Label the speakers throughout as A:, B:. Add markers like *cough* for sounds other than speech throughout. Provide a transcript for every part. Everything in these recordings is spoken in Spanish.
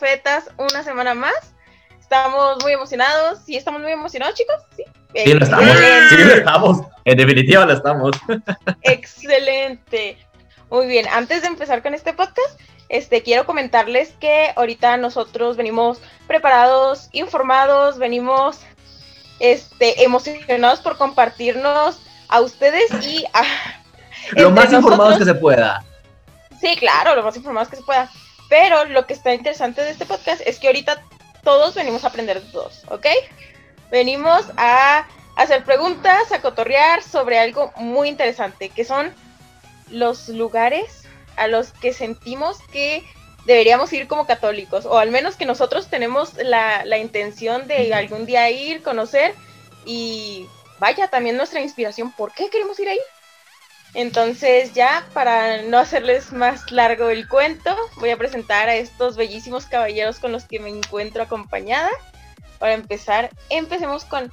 A: Profetas una semana más. Estamos muy emocionados. ¿Sí estamos muy emocionados, chicos? Sí.
B: Sí, lo estamos. Sí, lo estamos. En definitiva, lo estamos. *laughs*
A: Excelente. Muy bien. Antes de empezar con este podcast, este, quiero comentarles que ahorita nosotros venimos preparados, informados, venimos este, emocionados por compartirnos a ustedes y a...
B: Lo más informados que se pueda.
A: Sí, claro, lo más informados que se pueda. Pero lo que está interesante de este podcast es que ahorita todos venimos a aprender de todos, ¿ok? Venimos a hacer preguntas, a cotorrear sobre algo muy interesante, que son los lugares a los que sentimos que deberíamos ir como católicos, o al menos que nosotros tenemos la, la intención de algún día ir, conocer y vaya también nuestra inspiración, ¿por qué queremos ir ahí? Entonces ya, para no hacerles más largo el cuento, voy a presentar a estos bellísimos caballeros con los que me encuentro acompañada. Para empezar, empecemos con...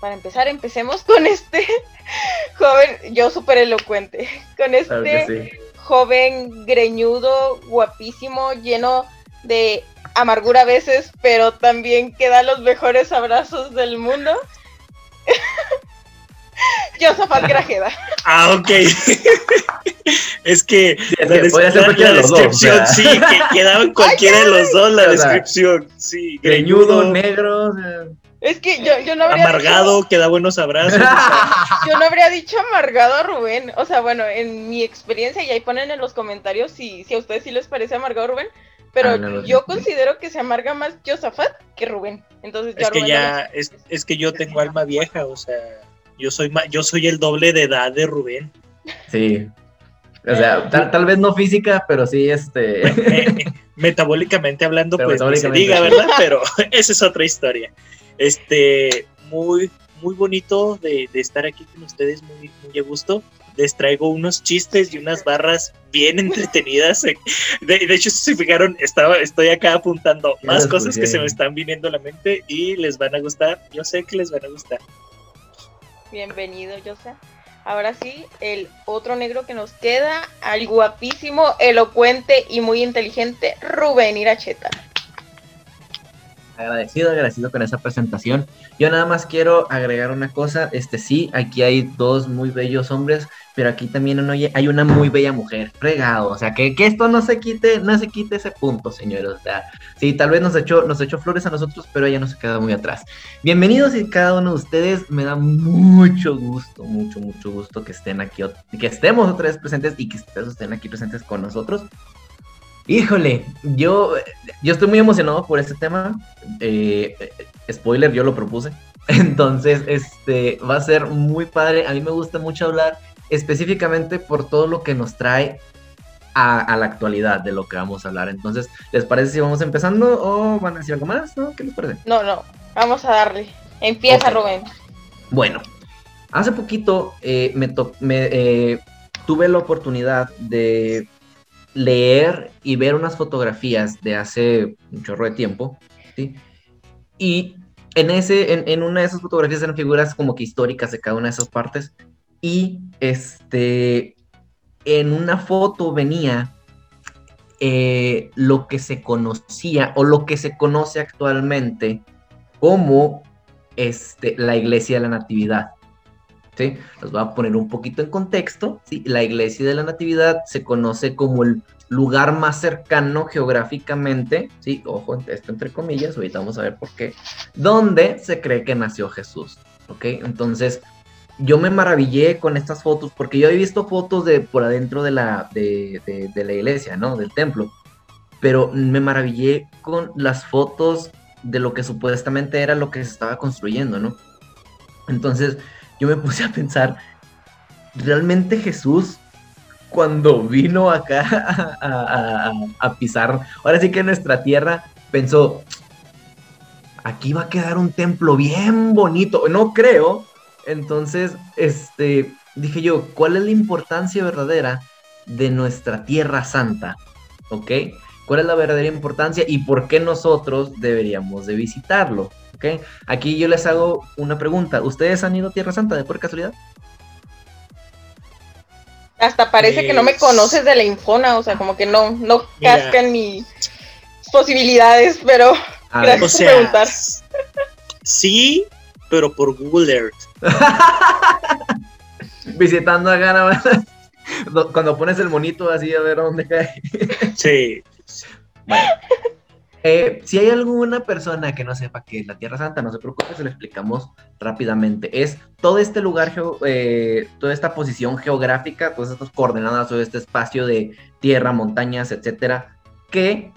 A: Para empezar, empecemos con este *laughs* joven, yo súper elocuente, con este joven greñudo, guapísimo, lleno de amargura a veces, pero también que da los mejores abrazos del mundo. *laughs* Josafat Grajeda.
C: Ah, ok. *laughs* es que,
B: la, descripción,
C: sí, que quedaba en cualquiera de los dos la descripción. Sí,
B: greñudo, negro.
A: Es que yo, yo no habría
C: Amargado, que da buenos abrazos. *laughs*
A: Yo no habría dicho amargado a Rubén. O sea, bueno, en mi experiencia, y ahí ponen en los comentarios si, si a ustedes sí les parece amargado Rubén. Pero ah, yo considero que se amarga más Josafat que Rubén. Entonces,
C: es que ya, es, es, que yo tengo alma vieja, o sea, yo soy, yo soy el doble de edad de Rubén.
B: Sí. O sea, tal, vez no física, pero sí este. *laughs* *laughs*
C: metabólicamente hablando, pues se diga, ¿verdad? *laughs* Pero esa es otra historia. Este, muy, muy bonito de, estar aquí con ustedes, muy, muy a gusto. Les traigo unos chistes y unas barras bien entretenidas. De, hecho, si se fijaron, estaba, estoy acá apuntando más cosas que se me están viniendo a la mente y les van a gustar. Yo sé que les van a gustar.
A: Bienvenido, José. Ahora sí, el otro negro que nos queda, al guapísimo, elocuente y muy inteligente Rubén Iracheta.
B: Agradecido, agradecido con esa presentación. Yo nada más quiero agregar una cosa, este sí, aquí hay dos muy bellos hombres, pero aquí también hay una muy bella mujer, fregado, o sea, que, que, esto no se quite, no se quite ese punto, señores, o sea, sí, tal vez nos echó, nos echó flores a nosotros, pero ella no se queda muy atrás. Bienvenidos y cada uno de ustedes, me da mucho gusto, mucho, mucho gusto que estén aquí, que estemos otra vez presentes y que ustedes estén aquí presentes con nosotros. Híjole, yo, yo estoy muy emocionado por este tema. Eh, spoiler, yo lo propuse. *laughs* Entonces, este va a ser muy padre. A mí me gusta mucho hablar específicamente por todo lo que nos trae a, la actualidad de lo que vamos a hablar. Entonces, ¿les parece si vamos empezando o van a decir algo más? ¿No? ¿Qué les parece?
A: No, no, vamos a darle. Empieza, Rubén.
B: Bueno, hace poquito eh, me, eh, tuve la oportunidad de leer y ver unas fotografías de hace un chorro de tiempo, ¿sí? Y en, ese, en, una de esas fotografías eran figuras como que históricas de cada una de esas partes. Y este, en una foto venía eh, lo que se conocía o lo que se conoce actualmente como este, la iglesia de la Natividad. ¿Sí? Los voy a poner un poquito en contexto. ¿sí? La iglesia de la Natividad se conoce como el lugar más cercano geográficamente, sí, ojo, esto entre comillas, ahorita vamos a ver por qué, donde se cree que nació Jesús, ¿ok? Entonces, yo me maravillé con estas fotos, porque yo he visto fotos de por adentro de la, de la iglesia, ¿no? Del templo, pero me maravillé con las fotos de lo que supuestamente era lo que se estaba construyendo, ¿no? Entonces, yo me puse a pensar, ¿realmente Jesús cuando vino acá a, pisar, ahora sí que nuestra tierra, pensó, aquí va a quedar un templo bien bonito, no creo, entonces, este, dije yo, ¿cuál es la importancia verdadera de nuestra tierra santa? ¿Ok? ¿Cuál es la verdadera importancia y por qué nosotros deberíamos de visitarlo? ¿Ok? Aquí yo les hago una pregunta. ¿Ustedes han ido a Tierra Santa de por casualidad?
A: Hasta parece que no me conoces de la infona, o sea, como que no, no casca en mis posibilidades, pero gracias por preguntar.
C: Sí, pero por Google Earth. *laughs*
B: Visitando a Gana, *laughs* cuando pones el monito así a ver dónde cae.
C: Sí.
B: Eh, si hay alguna persona que no sepa qué es la Tierra Santa, no se preocupe, se lo explicamos rápidamente. Es todo este lugar, eh, toda esta posición geográfica, todas estas coordenadas, todo este espacio de tierra, montañas, etcétera, que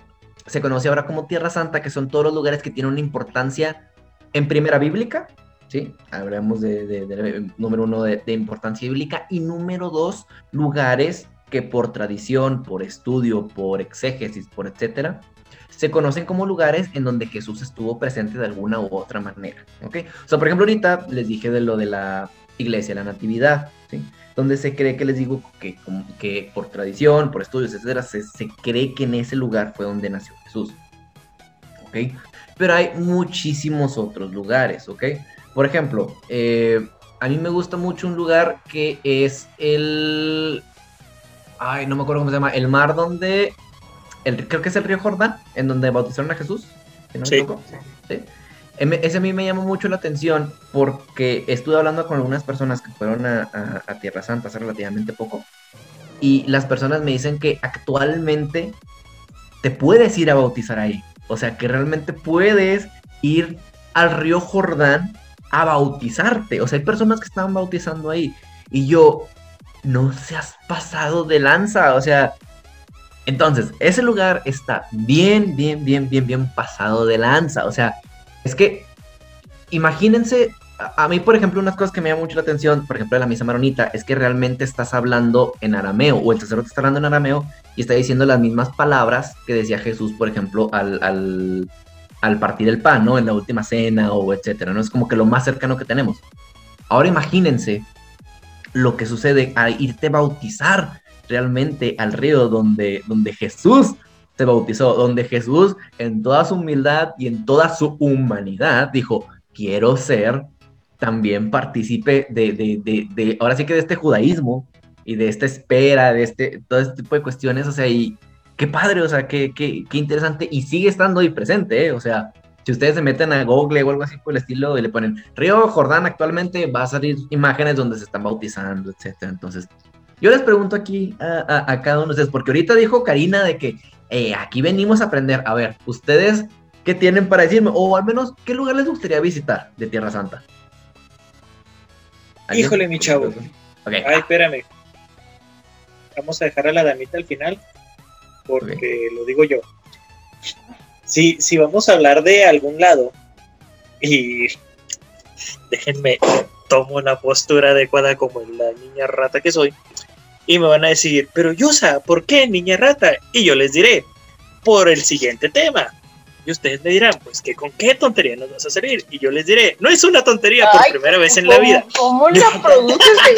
B: se conoce ahora como Tierra Santa, que son todos los lugares que tienen una importancia en primera bíblica, ¿sí? Hablamos de, número uno de, importancia bíblica y número dos, lugares que por tradición, por estudio, por exégesis, por etcétera, se conocen como lugares en donde Jesús estuvo presente de alguna u otra manera, ¿ok? O sea, por ejemplo, ahorita les dije de lo de la iglesia, la natividad. Donde se cree que les digo que, por tradición, por estudios, etcétera, se, se cree que en ese lugar fue donde nació Jesús, ¿ok? Pero hay muchísimos otros lugares, ¿ok? Por ejemplo, eh, a mí me gusta mucho un lugar que es el... Ay, no me acuerdo cómo se llama. El mar donde creo que es el río Jordán, en donde bautizaron a Jesús. sí. Ese a mí me llamó mucho la atención porque estuve hablando con algunas personas que fueron a, Tierra Santa hace relativamente poco. Y las personas me dicen que actualmente te puedes ir a bautizar ahí. O sea, que realmente puedes ir al río Jordán a bautizarte. O sea, hay personas que estaban bautizando ahí. Y yo, no se has pasado de lanza. O sea, entonces, ese lugar está bien, bien, bien, bien, bien pasado de lanza. O sea, es que, imagínense, a, mí, por ejemplo, unas cosas que me llaman mucho la atención, por ejemplo, de la misa maronita, es que realmente estás hablando en arameo, o el sacerdote está hablando en arameo y está diciendo las mismas palabras que decía Jesús, por ejemplo, al, al, al partir el pan, ¿no? En la última cena o etcétera, ¿no? Es como que lo más cercano que tenemos. Ahora imagínense lo que sucede al irte a bautizar realmente al río donde, donde Jesús se bautizó, donde Jesús en toda su humildad y en toda su humanidad dijo, quiero ser también partícipe de, de, de, ahora sí que de este judaísmo y de esta espera, de este, todo este tipo de cuestiones, o sea, y qué padre, o sea, qué, qué, qué interesante, y sigue estando ahí presente, ¿eh? o sea, si ustedes se meten a Google o algo así por el estilo y le ponen Río Jordán actualmente, va a salir imágenes donde se están bautizando, etcétera, entonces yo les pregunto aquí a, cada uno de ustedes, porque ahorita dijo Karina de que eh, aquí venimos a aprender. A ver, ¿ustedes qué tienen para decirme? O al menos, ¿qué lugar les gustaría visitar de Tierra Santa?
C: Híjole, mi chavo. Ay, espérame. Vamos a dejar a la damita al final, porque lo digo yo. Si, si vamos a hablar de algún lado, y déjenme, tomo la postura adecuada como la niña rata que soy, y me van a decir, pero Yosa, ¿por qué niña rata? Y yo les diré, por el siguiente tema. Y ustedes me dirán, pues que con qué tontería nos vas a servir. Y yo les diré, no es una tontería por primera vez en la vida.
A: ¿Cómo la produces
C: de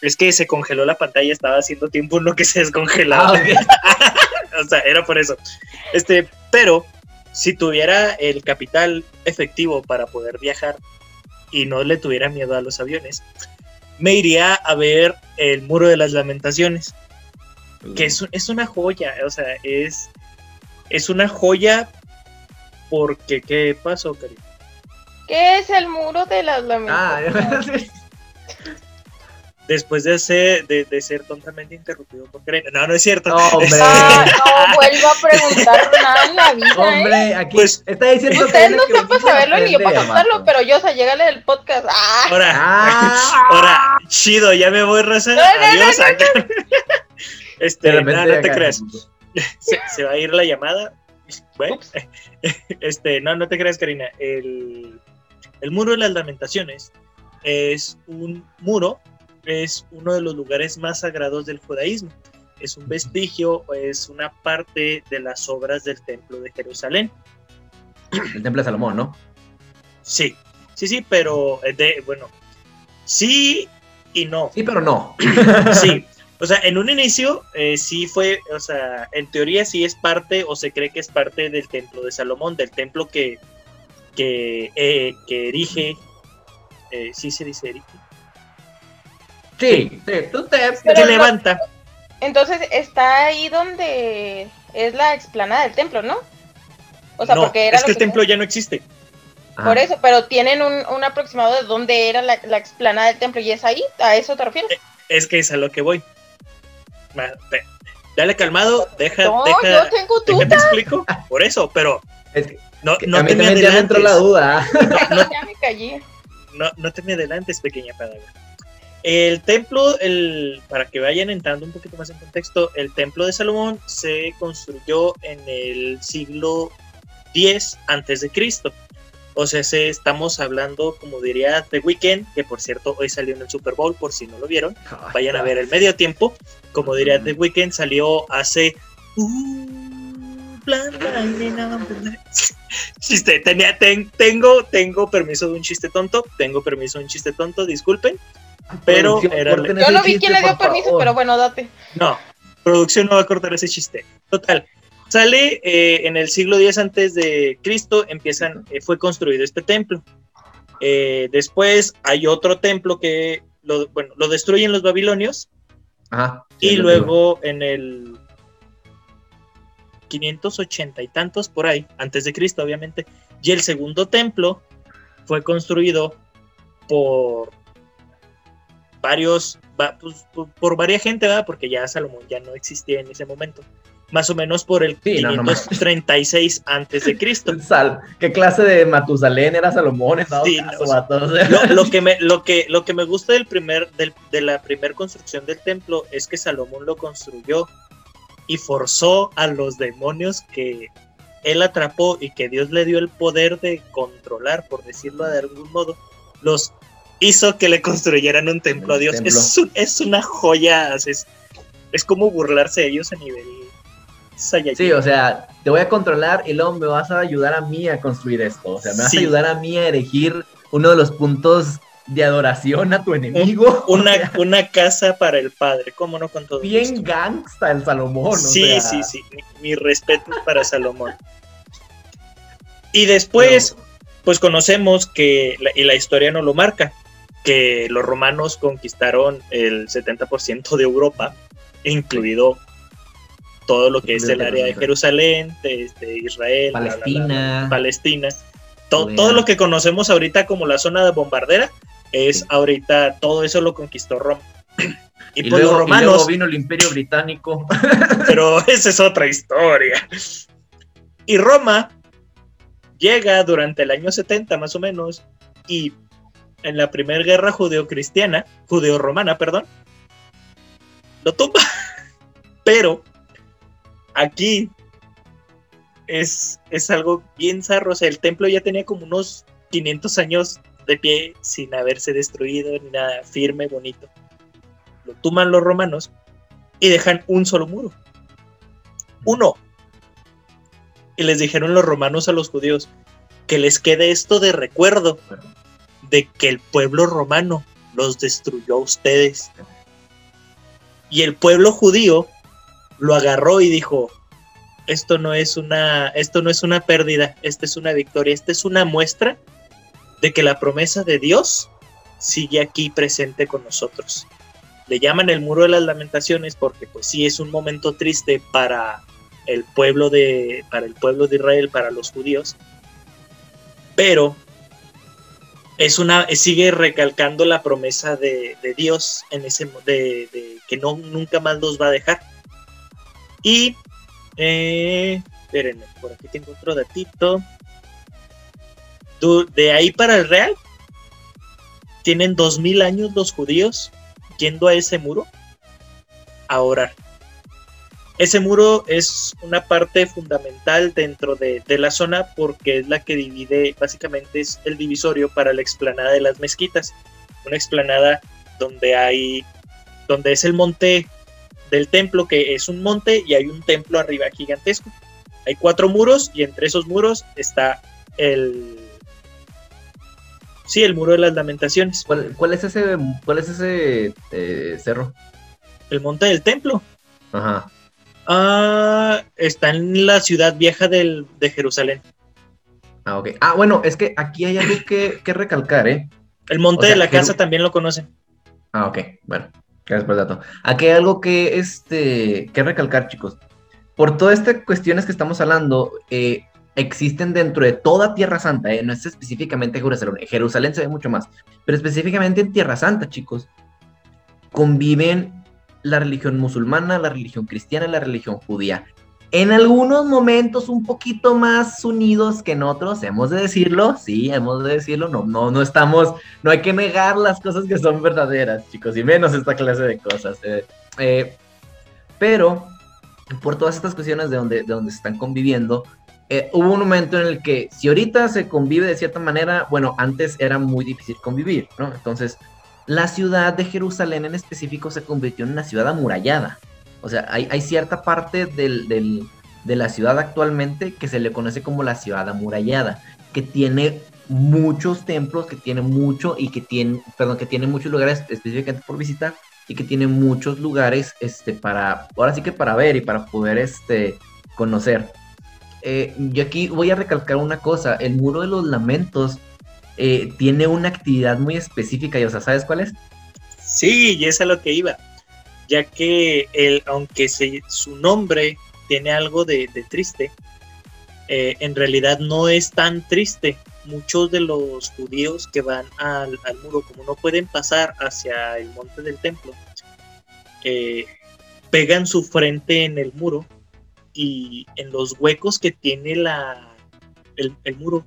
C: es, que se congeló la pantalla, estaba haciendo tiempo en lo que se descongelaba. Ah, *laughs* *laughs* o sea, era por eso. Este, pero si tuviera el capital efectivo para poder viajar y no le tuviera miedo a los aviones, me iría a ver el Muro de las Lamentaciones, que es, es una joya, o sea, es, es una joya porque, ¿qué pasó, cariño?
A: ¿Qué es el Muro de las Lamentaciones? Ah, *laughs*
C: después de ser, de, ser tontamente interrumpido por Karina. No, no es cierto.
A: No, hombre. *laughs* Ah, no vuelvo a preguntar nada en la vida.
B: Hombre,
A: ¿eh?
B: aquí pues, está diciendo
A: Usted no sepa saberlo ni yo para contarlo, pero yo, o sea, llegale del podcast. ¡Ah!
C: Ahora, ah. ahora, chido, ya me voy, Rosa. Adiós. este, no, no *laughs* te creas. *laughs* Se, se, va a ir la llamada. Bueno, este, no, no te creas, Karina. El, el muro de las lamentaciones es un muro es uno de los lugares más sagrados del judaísmo. Es un vestigio, es una parte de las obras del Templo de Jerusalén.
B: El Templo de Salomón, ¿no?
C: Sí, sí, sí, pero eh, de, bueno, sí y no.
B: Sí, pero no. *clears throat*
C: Sí, o sea, en un inicio eh, sí fue, o sea, en teoría sí es parte o se cree que es parte del templo de Salomón, del templo que, que, eh, que erige, sí se dice erige,
B: Sí, sí, tú te,
C: te levanta.
A: Entonces está ahí donde es la explanada del templo, ¿no?
C: O sea, porque era. Es que, el templo ya no existe.
A: Por eso, pero tienen un, aproximado de dónde era la, explanada del templo y es ahí, ¿a eso te refieres? Eh,
C: es que es a lo que voy. Dale calmado, deja,
A: no,
C: deja,
A: yo tengo duda.
C: te explico, por eso, pero
B: no, no te me adelantes. *laughs* la duda.
A: No, ya me callé.
C: No, no te me adelantes, pequeña palabra. El templo, el, para que vayan entrando un poquito más en contexto, el templo de Salomón se construyó en el siglo X antes de Cristo. O sea, estamos hablando, como diría The Weeknd, que por cierto hoy salió en el Super Bowl, por si no lo vieron, *laughs* vayan a ver el medio tiempo. Como diría The Weeknd, salió hace. *laughs* chiste, tenía, tengo, tengo permiso de un chiste tonto, tengo permiso de un chiste tonto, disculpen, pero era...
A: Yo no vi quién le dio permiso, pero bueno, date.
C: No, producción no va a cortar ese chiste. Total, Sale eh, en el siglo X antes de Cristo, empiezan, eh, fue construido este templo. Eh, después hay otro templo que lo, bueno, lo destruyen los babilonios. y luego en el 580 y tantos por ahí, antes de Cristo, obviamente. Y el segundo templo fue construido por varios, pues, por, varias gente, ¿verdad? Porque ya Salomón ya no existía en ese momento más o menos por el 536 antes de Cristo. *laughs*
B: ¿Qué clase de Matusalén era Salomón?
C: lo, que me, lo, que, lo que me gusta del primer, del, de la primera construcción del templo es que Salomón lo construyó y forzó a los demonios que él atrapó y que Dios le dio el poder de controlar, por decirlo de algún modo, los hizo que le construyeran un templo a Dios. Es, es, una joya, es, es como burlarse de ellos a nivel
B: Sí, o sea, te voy a controlar y luego me vas a ayudar a mí a construir esto. O sea, me vas a ayudar a mí a elegir uno de los puntos de adoración a tu enemigo. *laughs*
C: Una, una casa para el padre, ¿cómo no con todo
B: Bien gangsta el Salomón.
C: Sí, sí, sí. Mi, respeto para Salomón. Y después, pues conocemos que, y la historia no lo marca, que los romanos conquistaron el 70% de Europa, incluido todo lo que es el área de Jerusalén, de, Israel,
B: Palestina,
C: Palestina. Todo, todo, lo que conocemos ahorita como la zona de bombardera es ahorita todo eso lo conquistó Roma. *clears throat*
B: Y, por pues los romanos. vino el Imperio Británico. *laughs*
C: Pero esa es otra historia. Y Roma llega durante el año 70 más o menos y en la primera guerra judeo-cristiana, judeo-romana, perdón, lo tumba. *laughs* Pero aquí es, es algo bien zarro. O sea, el templo ya tenía como unos 500 años de pie sin haberse destruido ni nada, firme, bonito. Lo tuman los romanos y dejan un solo muro. Uno. Y les dijeron los romanos a los judíos que les quede esto de recuerdo de que el pueblo romano los destruyó a ustedes. Y el pueblo judío lo agarró y dijo, esto no es una, esto no es una pérdida, esta es una victoria, esta es una muestra de que la promesa de Dios sigue aquí presente con nosotros. Le llaman el muro de las lamentaciones porque pues sí es un momento triste para el pueblo de, para el pueblo de Israel, para los judíos, pero es una, sigue recalcando la promesa de, Dios en ese, de, de que no, nunca más los va a dejar y, eh, espérenme, por aquí tengo otro datito. De ahí para el Real, tienen dos mil años los judíos yendo a ese muro a orar. Ese muro es una parte fundamental dentro de, de, la zona porque es la que divide, básicamente es el divisorio para la explanada de las mezquitas. Una explanada donde hay, donde es el monte del templo, que es un monte y hay un templo arriba gigantesco. Hay cuatro muros y entre esos muros está el... Sí, el muro de las lamentaciones.
B: ¿Cuál, es ese, cuál es ese eh, cerro?
C: El monte del templo.
B: Ajá.
C: Ah, está en la ciudad vieja de Jerusalén.
B: Ah, ok. Ah, bueno, es que aquí hay algo que, recalcar, ¿eh?
C: El monte de la casa también lo conocen.
B: Ah, ok, bueno, gracias por el dato. Aquí hay algo que, este, que recalcar, chicos. Por todas estas cuestiones que estamos hablando, eh, existen dentro de toda Tierra Santa, eh, no es específicamente Jerusalén, Jerusalén se ve mucho más, pero específicamente en Tierra Santa, chicos, conviven la religión musulmana, la religión cristiana la religión judía en algunos momentos un poquito más unidos que en otros, hemos de decirlo, sí, hemos de decirlo, no, no, no estamos, no hay que negar las cosas que son verdaderas, chicos, y menos esta clase de cosas. Eh, eh, pero, por todas estas cuestiones de donde, de donde se están conviviendo, eh, hubo un momento en el que, si ahorita se convive de cierta manera, bueno, antes era muy difícil convivir, ¿no? Entonces, la ciudad de Jerusalén en específico se convirtió en una ciudad amurallada. O sea, hay, cierta parte de la ciudad actualmente que se le conoce como la ciudad amurallada, que tiene muchos templos, que tiene mucho y que perdón, que tiene muchos lugares específicamente por visitar y que tiene muchos lugares, este, para, ahora sí que para ver y para poder, este, conocer. Eh, yo aquí voy a recalcar una cosa, el muro de los lamentos eh, tiene una actividad muy específica y, o sea, ¿sabes cuál es?
C: Sí, y es a lo que iba ya que el, aunque su nombre tiene algo de, triste, eh, en realidad no es tan triste. Muchos de los judíos que van al, muro, como no pueden pasar hacia el monte del templo, eh, pegan su frente en el muro y en los huecos que tiene la, el, muro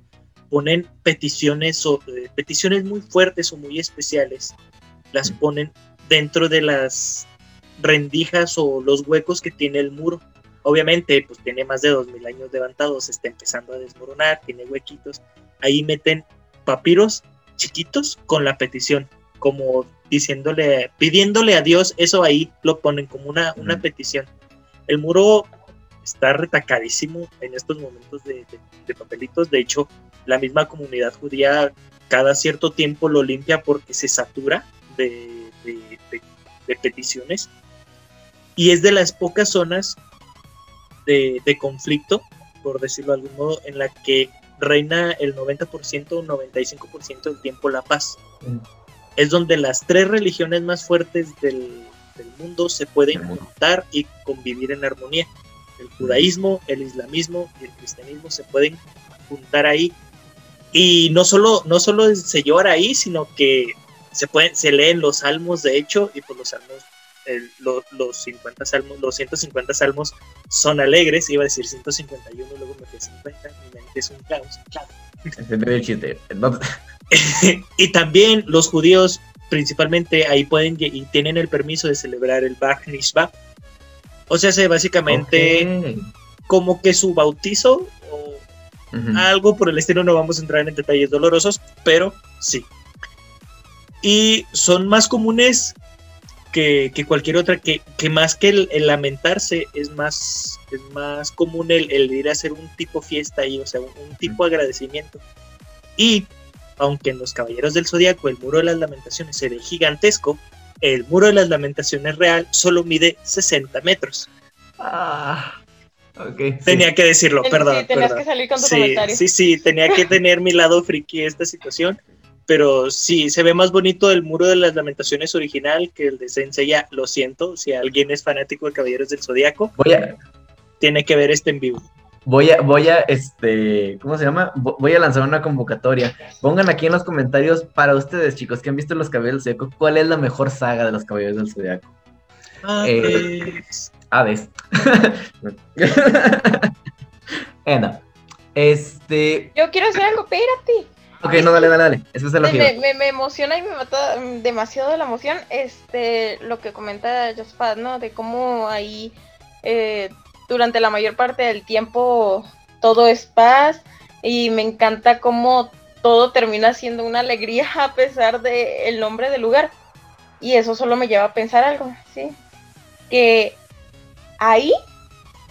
C: ponen peticiones, o, eh, peticiones muy fuertes o muy especiales. Las ponen dentro de las rendijas o los huecos que tiene el muro. Obviamente, pues tiene más de 2000 años levantados, está empezando a desmoronar, tiene huequitos. Ahí meten papiros chiquitos con la petición, como diciéndole, pidiéndole a Dios, eso ahí lo ponen como una, una petición. El muro está retacadísimo en estos momentos de, papelitos. De hecho, la misma comunidad judía cada cierto tiempo lo limpia porque se satura de, de peticiones y es de las pocas zonas de, conflicto, por decirlo de algún modo, en la que reina el 90% o 95% del tiempo la paz. Mm. Es donde las tres religiones más fuertes del, mundo se pueden juntar y convivir en armonía. El judaísmo, el islamismo y el cristianismo se pueden juntar ahí. Y no solo, no solo se llora ahí, sino que se, pueden, se leen los salmos, de hecho, y por pues los salmos los 50 salmos, los 150 salmos son alegres, iba a decir 151, luego me 50, mi mente es un caos, *laughs* y también los judíos, principalmente, ahí pueden y tienen el permiso de celebrar el Bar Nishba. O sea, se básicamente como que su bautizo o algo por el estilo, no vamos a entrar en detalles dolorosos, pero sí. Y son más comunes que, cualquier otra, que, que más que el, lamentarse, es más, es más común el, ir a hacer un tipo fiesta ahí, o sea, un, tipo agradecimiento. Y aunque en los Caballeros del Zodíaco el muro de las lamentaciones se ve gigantesco, el muro de las lamentaciones real solo mide 60 metros.
B: Ah, okay,
C: tenía que decirlo, perdón.
A: Sí, tenías que salir con tu comentario.
C: Sí, sí, tenía que tener mi lado friki esta situación pero sí, se ve más bonito el muro de las lamentaciones original que el de Senseiya, lo siento, si alguien es fanático de Caballeros del Zodíaco,
B: voy a,
C: tiene que ver este en vivo.
B: Voy a, voy a, este, ¿cómo se llama? Voy a lanzar una convocatoria. Pongan aquí en los comentarios para ustedes, chicos, que han visto los Caballeros del Zodíaco, ¿cuál es la mejor saga de los Caballeros del Zodíaco?
C: Aves.
B: Eh, Aves. *laughs* bueno, este...
A: Yo quiero hacer algo, espérate.
B: Ok, no, dale, dale, dale. Eso es
A: lo me, me, me, emociona y me mata demasiado de la emoción este, lo que comenta Josphat, ¿no? De cómo ahí eh, durante la mayor parte del tiempo todo es paz y me encanta cómo todo termina siendo una alegría *laughs* a pesar del nombre del lugar. Y eso solo me lleva a pensar algo, ¿sí? Que ahí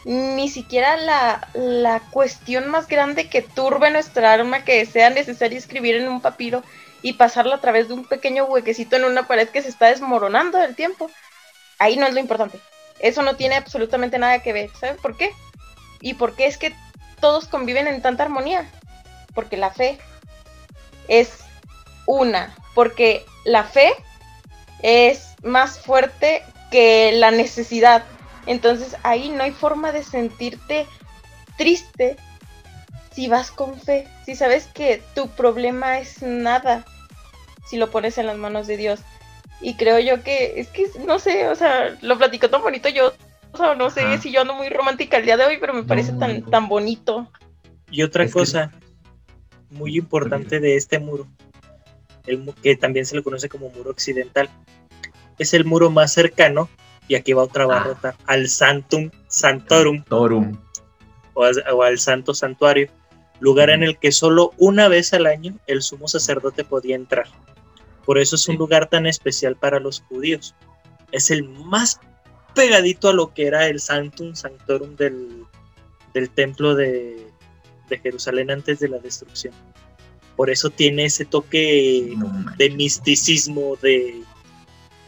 A: ni siquiera la, cuestión más grande que turbe nuestra arma que sea necesario escribir en un papiro y pasarlo a través de un pequeño huequecito en una pared que se está desmoronando del tiempo. Ahí no es lo importante. Eso no tiene absolutamente nada que ver. ¿Saben por qué? ¿Y por qué es que todos conviven en tanta armonía? Porque la fe es una. Porque la fe es más fuerte que la necesidad. Entonces ahí no hay forma de sentirte triste si vas con fe, si sabes que tu problema es nada, si lo pones en las manos de Dios. Y creo yo que, es que, no sé, o sea, lo platico tan bonito yo, o sea, no sé si yo ando muy romántica el día de hoy, pero me parece tan, tan bonito.
C: Y otra cosa muy importante de este muro, el, que también se le conoce como muro occidental, es el muro más cercano, y aquí va otra ah. barrota, al Santum Santorum. o al Santo Santuario, lugar en el que solo una vez al año el sumo sacerdote podía entrar. Por eso es un lugar tan especial para los judíos. Es el más pegadito a lo que era el Santum Sanctorum del, templo de, Jerusalén antes de la destrucción. Por eso tiene ese toque de misticismo, de,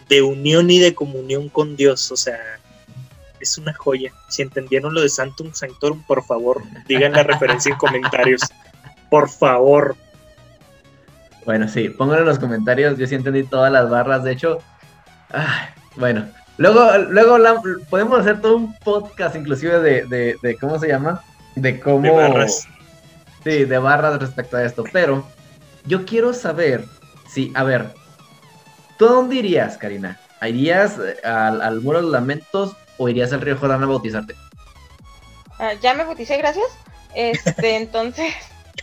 C: de unión y de comunión con Dios. O sea, es una joya. Si entendieron lo de Santum Sanctorum, por favor, digan la referencia en comentarios. *laughs* Por favor.
B: Bueno, sí, pónganlo en los comentarios. Yo sí entendí todas las barras. De hecho, bueno, luego, luego podemos hacer todo un podcast, inclusive de, de, cómo se llama, de cómo. De barras. Sí, de barras respecto a esto. Pero yo quiero saber si, a ver, ¿tú a dónde irías, Karina? ¿Irías al, al Muro de los Lamentos o irías al río Jordán a bautizarte?
A: Ah, ya me bauticé, gracias. Este, *laughs* entonces.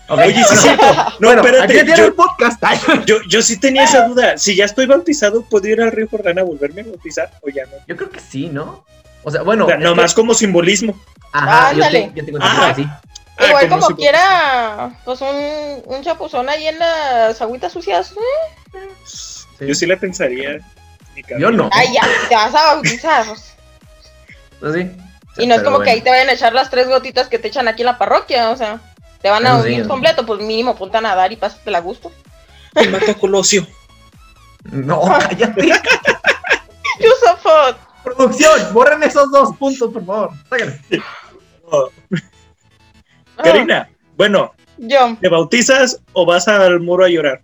C: Oye, sí es cierto. No, espérate. Yo, el podcast. Yo, yo, sí tenía esa duda. Si ya estoy bautizado, ¿puedo ir al río Jordán a volverme a bautizar o ya no?
B: Yo creo que sí, ¿no? O sea, bueno.
C: nomás como simbolismo.
B: Ajá, yo, yo, tengo así.
A: Ah, Igual como, quiera, pues un, un chapuzón ahí en las agüitas sucias.
C: ¿eh? Yo sí la pensaría.
B: Yo no.
A: Ay, ya, te vas a bautizar. *laughs*
B: Pues
A: y no es como que ahí te vayan a echar las tres gotitas que te echan aquí en la parroquia, o sea, te van a un completo, pues mínimo ponte a nadar y pásate la gusto.
C: El mata Colosio.
B: No, cállate. *laughs*
A: Yusufot.
B: Producción, borren esos dos puntos, por favor.
C: Karina, bueno.
A: Yo.
C: ¿Te bautizas o vas al muro a llorar?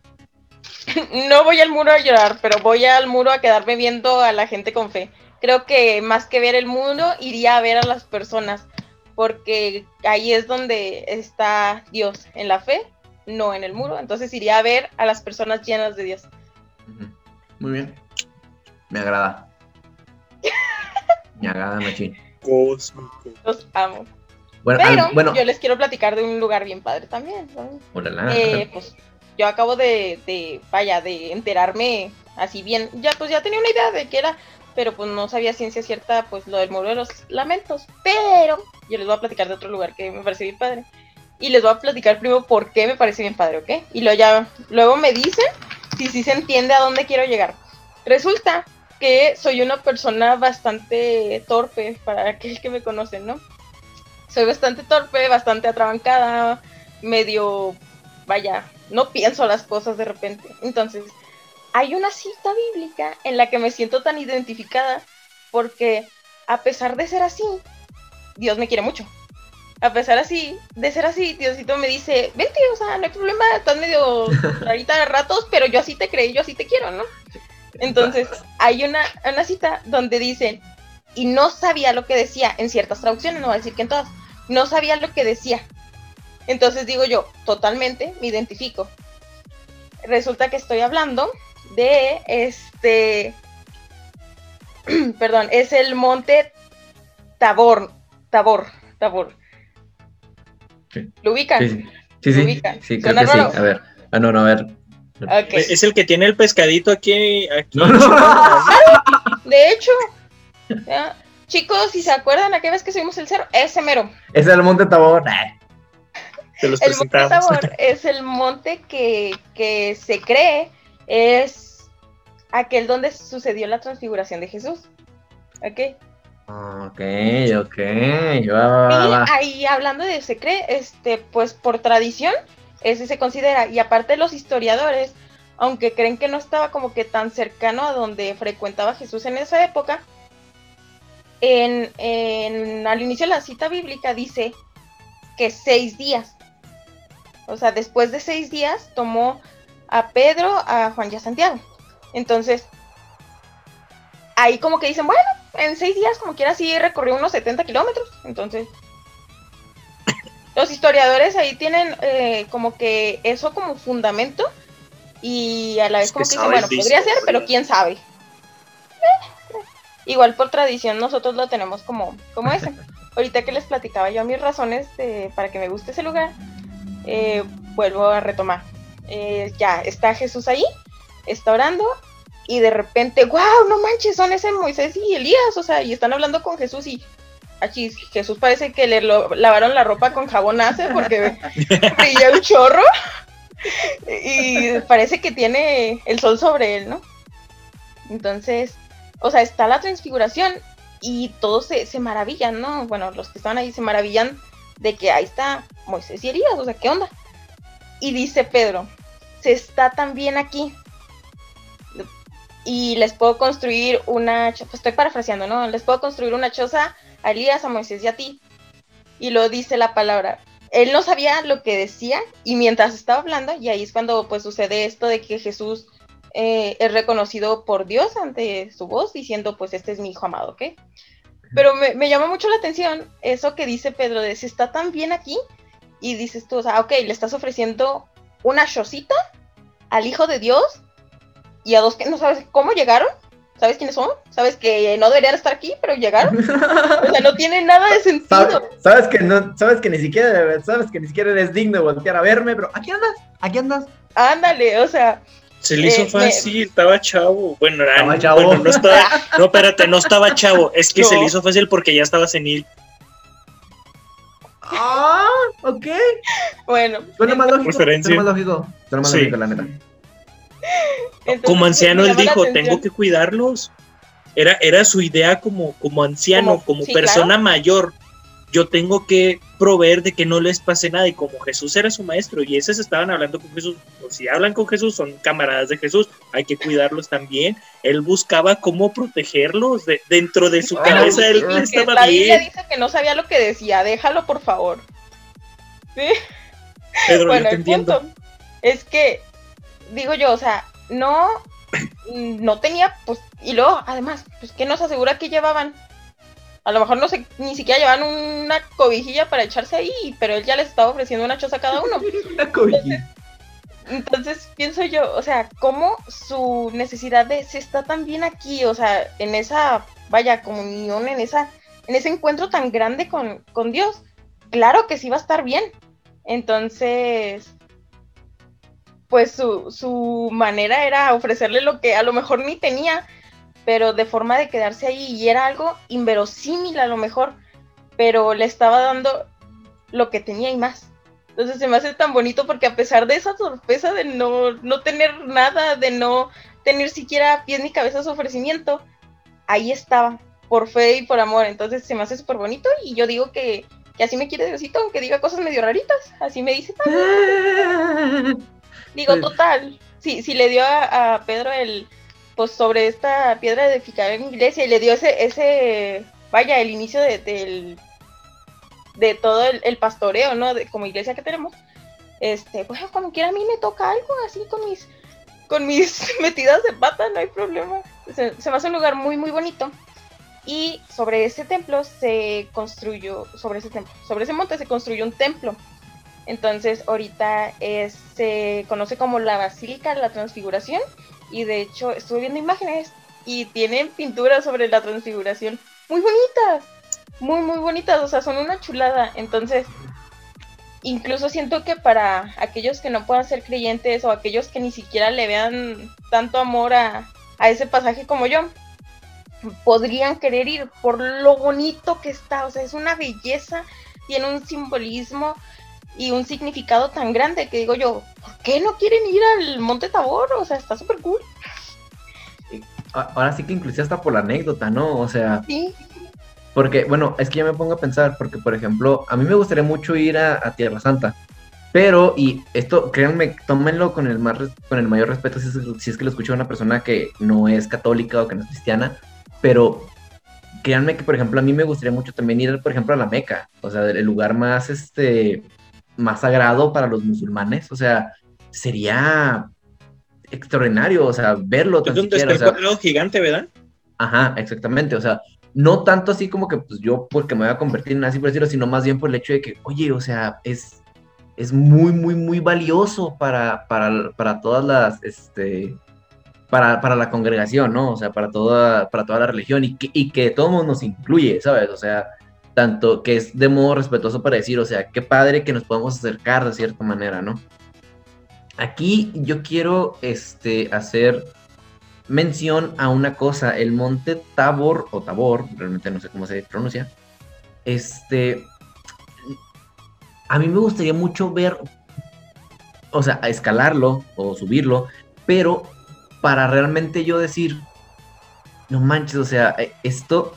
C: *laughs*
A: no voy al muro a llorar, pero voy al muro a quedarme viendo a la gente con fe creo que más que ver el mundo, iría a ver a las personas, porque ahí es donde está Dios, en la fe, no en el muro. Entonces iría a ver a las personas llenas de Dios.
B: Muy bien. Me agrada. *laughs* Me agrada, Machín.
C: Cósmico.
A: Los amo. Bueno, Pero bueno. yo les quiero platicar de un lugar bien padre también. Eh, pues yo acabo de, de, vaya, de enterarme así bien. Ya, pues ya tenía una idea de que era pero pues no sabía ciencia cierta pues lo del muro de los lamentos. Pero yo les voy a platicar de otro lugar que me parece bien padre. Y les voy a platicar primero por qué me parece bien padre, ¿ok? Y luego ya, luego me dicen si sí se entiende a dónde quiero llegar. Resulta que soy una persona bastante torpe para aquel que me conoce, ¿no? Soy bastante torpe, bastante atrabancada, medio, vaya, no pienso las cosas de repente. Entonces, hay una cita bíblica en la que me siento tan identificada porque a pesar de ser así, Dios me quiere mucho. A pesar así, de ser así, Diosito me dice, vente, o sea, no hay problema, estás medio *laughs* rarita de ratos, pero yo así te creí, yo así te quiero, ¿no? Entonces, hay una, una cita donde dice, y no sabía lo que decía, en ciertas traducciones, no voy a decir que en todas, no sabía lo que decía. Entonces digo yo, totalmente me identifico. Resulta que estoy hablando de este, *clears throat* perdón, es el monte Tabor, Tabor, Tabor. ¿Lo ubican?
B: Sí, sí, sí, ubican? sí creo que sí. A ver, ah, no, no, a ver.
C: Es el que tiene el pescadito aquí. aquí *laughs*
A: de hecho, chicos, si se acuerdan, ¿a qué vez que subimos el cerro? Ese mero.
B: Es el monte Tabor.
A: el monte Tabor es el monte que, que se cree es aquel donde sucedió la transfiguración de Jesús. ¿Ok?
B: Ok, ok. y
A: ahí hablando de ese cree, este, pues por tradición, ese se considera. Y aparte los historiadores, aunque creen que no estaba como que tan cercano a donde frecuentaba Jesús en esa época, en, en, al inicio de la cita bíblica dice que seis días. O sea, después de seis días tomó a Pedro, a Juan y a Santiago. Entonces, ahí como que dicen, bueno, en seis días como quiera sí recorrió unos 70 kilómetros. Entonces, *coughs* los historiadores ahí tienen eh, como que eso como fundamento y a la vez como que, dicen, bueno, podría ser, pero quién sabe. Eh, igual por tradición nosotros lo tenemos como, como ese. *laughs* Ahorita que les platicaba yo mis razones para que me guste ese lugar, eh, vuelvo a retomar. Ya está Jesús ahí, está orando y de repente, wow, no manches, son ese Moisés y Elías, o sea, y están hablando con Jesús y aquí Jesús parece que le lavaron la ropa con jabón hace porque *laughs* brilla un chorro y parece que tiene el sol sobre él, ¿no? Entonces, o sea, está la transfiguración y todos se, se maravillan, ¿no? Bueno, los que estaban ahí se maravillan de que ahí está Moisés y Elías, o sea, ¿qué onda? Y dice Pedro, se está también aquí, y les puedo construir una, pues estoy parafraseando, ¿no? Les puedo construir una choza a Elías, a Moisés y a ti. Y lo dice la palabra. Él no sabía lo que decía y mientras estaba hablando, y ahí es cuando pues sucede esto de que Jesús eh, es reconocido por Dios ante su voz diciendo pues este es mi hijo amado, ¿ok? Pero me, me llama mucho la atención eso que dice Pedro de si está tan bien aquí y dices tú, o sea, ok, le estás ofreciendo una chocita al hijo de Dios y a dos que no sabes cómo llegaron. ¿Sabes quiénes son? ¿Sabes que no deberían estar aquí, pero llegaron? o sea, no tiene nada de *laughs* sentido.
B: ¿Sabes, que no, sabes que ni siquiera, sabes que ni siquiera eres digno de voltear a verme, pero aquí andas, aquí andas.
A: Ándale, o sea.
C: Se le hizo eh, fácil, estaba chavo. Bueno, estaba chavo. Bueno, no estaba, no, espérate, no estaba chavo. Es que se le hizo fácil porque ya estaba senil.
B: Ah, ok.
A: Bueno.
B: Suena más lógico. Suena más lógico. Suena más lógico, la neta.
C: como anciano él dijo, tengo que cuidarlos. Era, era su idea como, como anciano, como, persona mayor. Yo tengo que proveer de que no les pase nada. Y como Jesús era su maestro y esos estaban hablando con Jesús, o si hablan con Jesús, son camaradas de Jesús, hay que cuidarlos también. Él buscaba cómo protegerlos dentro de su cabeza. Él estaba
A: la Biblia dice que no sabía lo que decía, déjalo por favor. ¿Sí?
C: Pedro, bueno, el punto
A: es que digo yo, o sea, no, no tenía, pues, y luego, además, pues, ¿qué nos asegura que llevaban? A lo mejor no sé, ni siquiera llevaban una cobijilla para echarse ahí, pero él ya les estaba ofreciendo una choza a cada uno. *laughs* una cobijilla. Entonces, pienso yo, o sea, cómo su necesidad de se está tan bien aquí, o sea, en esa, vaya, comunión, en esa, en ese encuentro tan grande con, con Dios, claro que sí va a estar bien. Entonces, pues su, su manera era ofrecerle lo que a lo mejor ni tenía, pero de forma de quedarse ahí y era algo inverosímil a lo mejor, pero le estaba dando lo que tenía y más. Entonces se me hace tan bonito porque a pesar de esa sorpresa de no, no tener nada, de no tener siquiera pies ni cabeza su ofrecimiento, ahí estaba, por fe y por amor. Entonces se me hace súper bonito y yo digo que, que así me quiere Diosito, aunque diga cosas medio raritas, así me dice. *laughs* Digo, total, si, si le dio a, Pedro el, pues sobre esta piedra de ficar en iglesia y le dio ese, ese vaya, el inicio de, de todo el, pastoreo, ¿no? De, como iglesia que tenemos, este, pues como quiera a mí me toca algo así con mis, con mis *laughs* metidas de pata, no hay problema. Se, se me hace un lugar muy, muy bonito. Y sobre ese templo se construyó, sobre ese templo, sobre ese monte se construyó un templo entonces ahorita se conoce como la Basílica de la Transfiguración y de hecho estuve viendo imágenes y tienen pinturas sobre la Transfiguración muy bonitas, muy muy bonitas, o sea, son una chulada. Entonces, incluso siento que para aquellos que no puedan ser creyentes o aquellos que ni siquiera le vean tanto amor a, a ese pasaje como yo, podrían querer ir por lo bonito que está, o sea, es una belleza, tiene un simbolismo, y un significado tan grande que digo yo, ¿por qué no quieren ir al Monte Tabor? O sea, está súper cool.
B: Ahora sí que inclusive hasta por la anécdota, ¿no? O sea,
A: sí.
B: Porque, bueno, es que ya me pongo a pensar, porque, por ejemplo, a mí me gustaría mucho ir a, Tierra Santa, pero, y esto, créanme, tómenlo con el, más, con el mayor respeto si es, si es que lo escucho a una persona que no es católica o que no es cristiana, pero créanme que, por ejemplo, a mí me gustaría mucho también ir, por ejemplo, a la Meca, o sea, el lugar más, este, más sagrado para los musulmanes. O sea, sería extraordinario, o sea, verlo.
C: Es donde está el cuadrado gigante, ¿verdad?
B: Ajá, exactamente, o sea, no tanto así como que pues yo porque me voy a convertir en así por decirlo, sino más bien por el hecho de que, oye, o sea, es, es muy, muy, muy valioso para, para, para todas las, este, para, para, la congregación, ¿no? O sea, para toda, para toda la religión y que, y que todo mundo nos incluye, ¿sabes? O sea, tanto que es de modo respetuoso para decir, o sea, qué padre que nos podamos acercar de cierta manera, ¿no? Aquí yo quiero este, hacer mención a una cosa, el monte Tabor, o Tabor, realmente no sé cómo se pronuncia, este, a mí me gustaría mucho ver, o sea, escalarlo o subirlo, pero para realmente yo decir, no manches, o sea, e, esto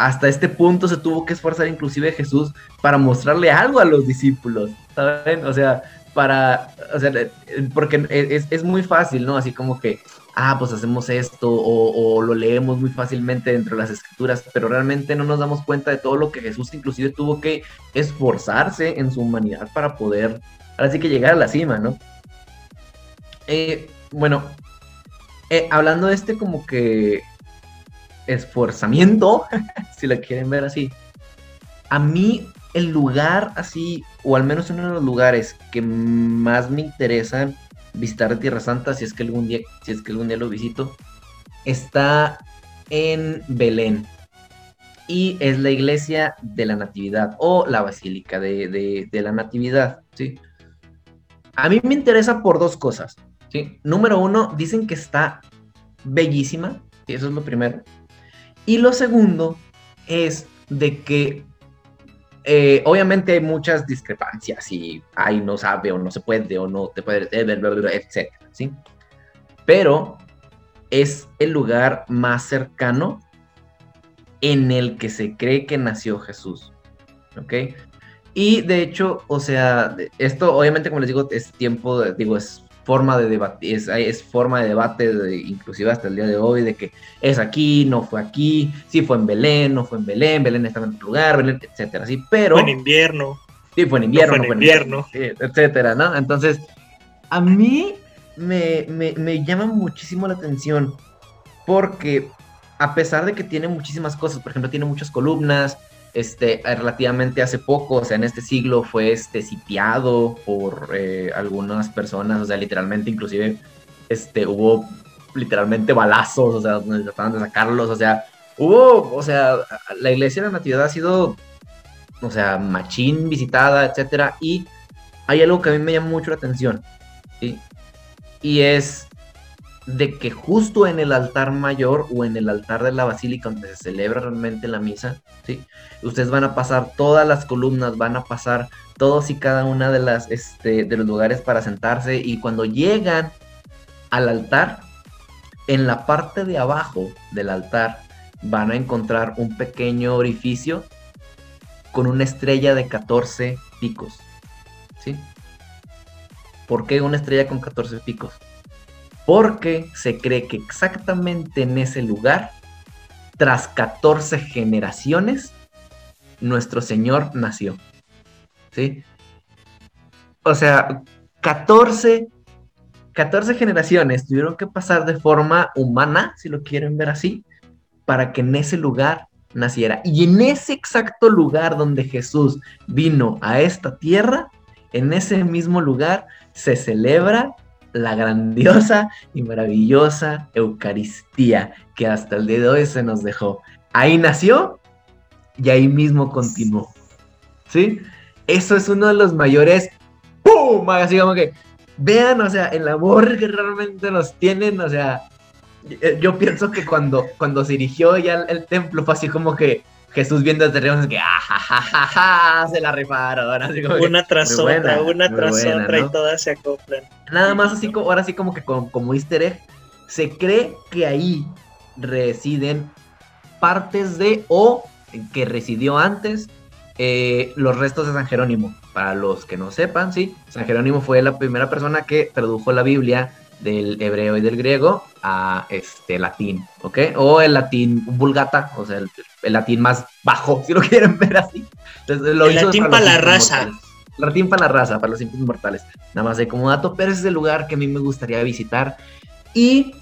B: hasta este punto se tuvo que esforzar inclusive Jesús para mostrarle algo a los discípulos, ¿saben? O sea, para, o sea, porque es, es muy fácil, ¿no? Así como que, ah, pues hacemos esto o, lo leemos muy fácilmente dentro de las escrituras, pero realmente no nos damos cuenta de todo lo que Jesús inclusive tuvo que esforzarse en su humanidad para poder, ahora sí que llegar a la cima, ¿no? Eh, bueno, eh, hablando de este como que esforzamiento, *laughs* si lo quieren ver así, a mí el lugar así, o al menos uno de los lugares que más me interesan visitar Tierra Santa, si es que algún día, si es que algún día lo visito, está en Belén. Y es la iglesia de la Natividad o la Basílica de, la Natividad, ¿sí? A mí me interesa por dos cosas, ¿sí? Número uno, dicen que está bellísima, y eso es lo primero. Y lo segundo es de que eh, obviamente hay muchas discrepancias y ahí no sabe o no se puede o no te puede, etcétera, ¿sí? Pero es el lugar más cercano en el que se cree que nació Jesús, ¿ok? Y de hecho, o sea, esto obviamente como les digo es tiempo, digo, es forma de debate, es, forma de debate, inclusive hasta el día de hoy, de que es aquí, no fue aquí, sí fue en Belén, no fue en Belén, Belén estaba en otro lugar, Belén, etcétera, sí, pero...
C: Fue en invierno.
B: Sí, fue en invierno, no fue en, invierno, etcétera, ¿no? Entonces, a mí me, me, me llama muchísimo la atención porque a pesar de que tiene muchísimas cosas, por ejemplo, tiene muchas columnas, este, relativamente hace poco, o sea, en este siglo fue este, sitiado por eh, algunas personas, o sea, literalmente, inclusive, este, hubo literalmente balazos, o sea, trataban de sacarlos, o sea, hubo, o sea, la iglesia de la Natividad ha sido, o sea, machín visitada, etcétera, y hay algo que a mí me llama mucho la atención, ¿sí? Y es de que justo en el altar mayor o en el altar de la basílica donde se celebra realmente la misa, ¿sí? Ustedes van a pasar todas las columnas, van a pasar todos y cada una de las este, de los lugares para sentarse y cuando llegan al altar, en la parte de abajo del altar van a encontrar un pequeño orificio con una estrella de 14 picos, ¿sí? ¿Por qué una estrella con 14 picos? Porque se cree que exactamente en ese lugar, tras 14 generaciones, nuestro Señor nació. ¿Sí? O sea, 14, 14 generaciones tuvieron que pasar de forma humana, si lo quieren ver así, para que en ese lugar naciera. Y en ese exacto lugar donde Jesús vino a esta tierra, en ese mismo lugar se celebra la grandiosa y maravillosa Eucaristía que hasta el día de hoy se nos dejó. Ahí nació y ahí mismo continuó. ¿Sí? Eso es uno de los mayores ¡pum! Así como que vean, o sea, el amor que realmente nos tienen, o sea, yo pienso que cuando, cuando se erigió ya el, templo fue así como que Jesús viendo desde arriba, que ¡ah, se la rifaron!
C: una tras otra, una tras otra y todas se acoplan.
B: Nada más así como, ahora sí como que como, easter egg, se cree que ahí residen partes de o que residió antes eh, los restos de San Jerónimo. Para los que no sepan, sí, San Jerónimo fue la primera persona que tradujo la Biblia del hebreo y del griego a este latín, ¿ok? O el latín vulgata, o sea, el, latín más bajo, *laughs* si lo quieren ver así.
C: el latín para, la raza.
B: latín para la raza, para los simples mortales. Nada más de como dato, pero ese es el lugar que a mí me gustaría visitar. Y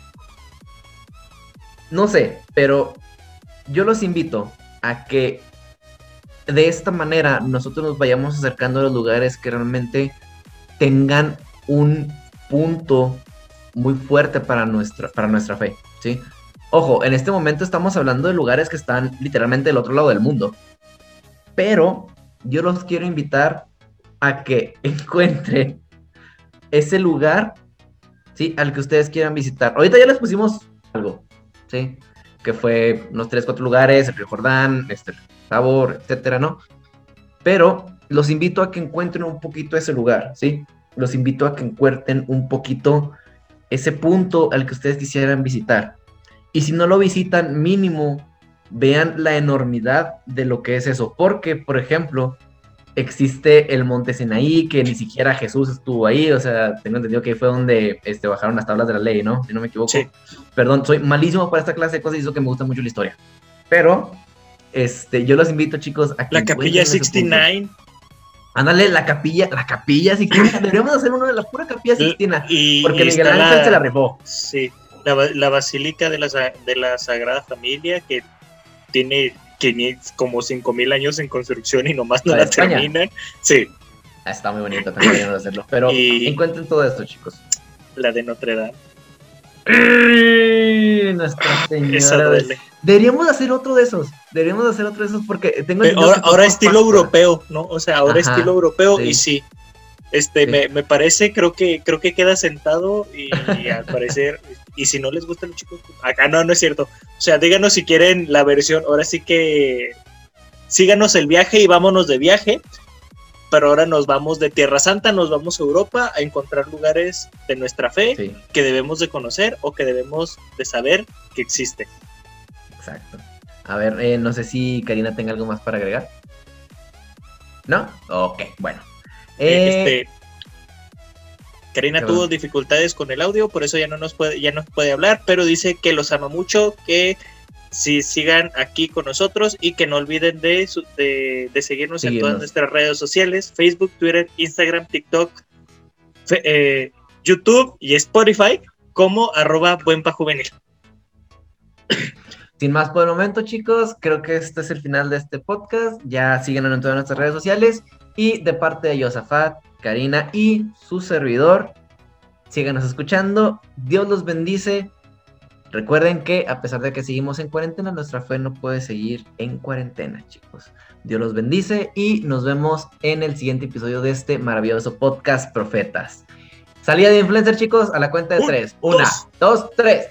B: no sé, pero yo los invito a que de esta manera nosotros nos vayamos acercando a los lugares que realmente tengan un punto muy fuerte para nuestra, para nuestra fe, ¿sí? Ojo, en este momento estamos hablando de lugares que están literalmente del otro lado del mundo, pero yo los quiero invitar a que *laughs* encuentren ese lugar, ¿sí? Al que ustedes quieran visitar. Ahorita ya les pusimos algo, ¿sí? Que fue unos tres, cuatro lugares, el Río Jordán, este, Sabor, etcétera, ¿no? Pero los invito a que encuentren un poquito ese lugar, ¿sí? Los invito a que encuentren un poquito ese punto al que ustedes quisieran visitar. Y si no lo visitan, mínimo vean la enormidad de lo que es eso. Porque, por ejemplo, existe el Monte Sinaí, que ni siquiera Jesús estuvo ahí, o sea, tengo entendido que fue donde este, bajaron las tablas de la ley, ¿no? Si no me equivoco. Sí. Perdón, soy malísimo para esta clase de cosas y eso que me gusta mucho la historia. Pero, este, yo los invito, chicos,
C: a que... La capilla 69.
B: Ándale, la capilla, la capilla 69. *coughs* Deberíamos hacer uno de las puras capillas 69. porque Miguel Ángel se la rifó.
C: Sí, la, la Basílica de la, de la Sagrada Familia, que tiene como 5000 años en construcción y nomás no la, terminan. Sí.
B: Ah, está muy bonito también hacerlo. Pero encuentren todo esto, chicos.
C: La de Notre Dame.
B: Nuestra Señora. Deberíamos hacer otro de esos. Deberíamos hacer otro de esos porque tengo.
C: ahora, estilo europeo, ¿no? O sea, ahora estilo europeo y sí. Este, me, me, parece, creo que, creo que queda sentado y, y al *laughs* parecer y si no les gustan los chicos, acá no, no es cierto. O sea, díganos si quieren la versión, ahora sí que síganos el viaje y vámonos de viaje. Pero ahora nos vamos de Tierra Santa, nos vamos a Europa a encontrar lugares de nuestra fe que debemos de conocer o que debemos de saber que existe.
B: Exacto. A ver, eh, no sé si Karina tenga algo más para agregar. ¿No? Ok, bueno.
C: Eh, este, Karina tuvo dificultades con el audio, por eso ya no nos puede, ya no puede hablar, pero dice que los ama mucho, que si sigan aquí con nosotros y que no olviden de, de, seguirnos en todas nuestras redes sociales, Facebook, Twitter, Instagram, TikTok, eh, YouTube y Spotify como arroba buenpa juvenil.
B: Sin más por el momento, chicos, creo que este es el final de este podcast. Ya síguenos en todas nuestras redes sociales. Y de parte de Yosafat, Karina y su servidor. Síganos escuchando. Dios los bendice. Recuerden que a pesar de que seguimos en cuarentena, nuestra fe no puede seguir en cuarentena, chicos. Dios los bendice y nos vemos en el siguiente episodio de este maravilloso podcast Profetas. Salida de influencer, chicos, a la cuenta de tres. Una, dos tres.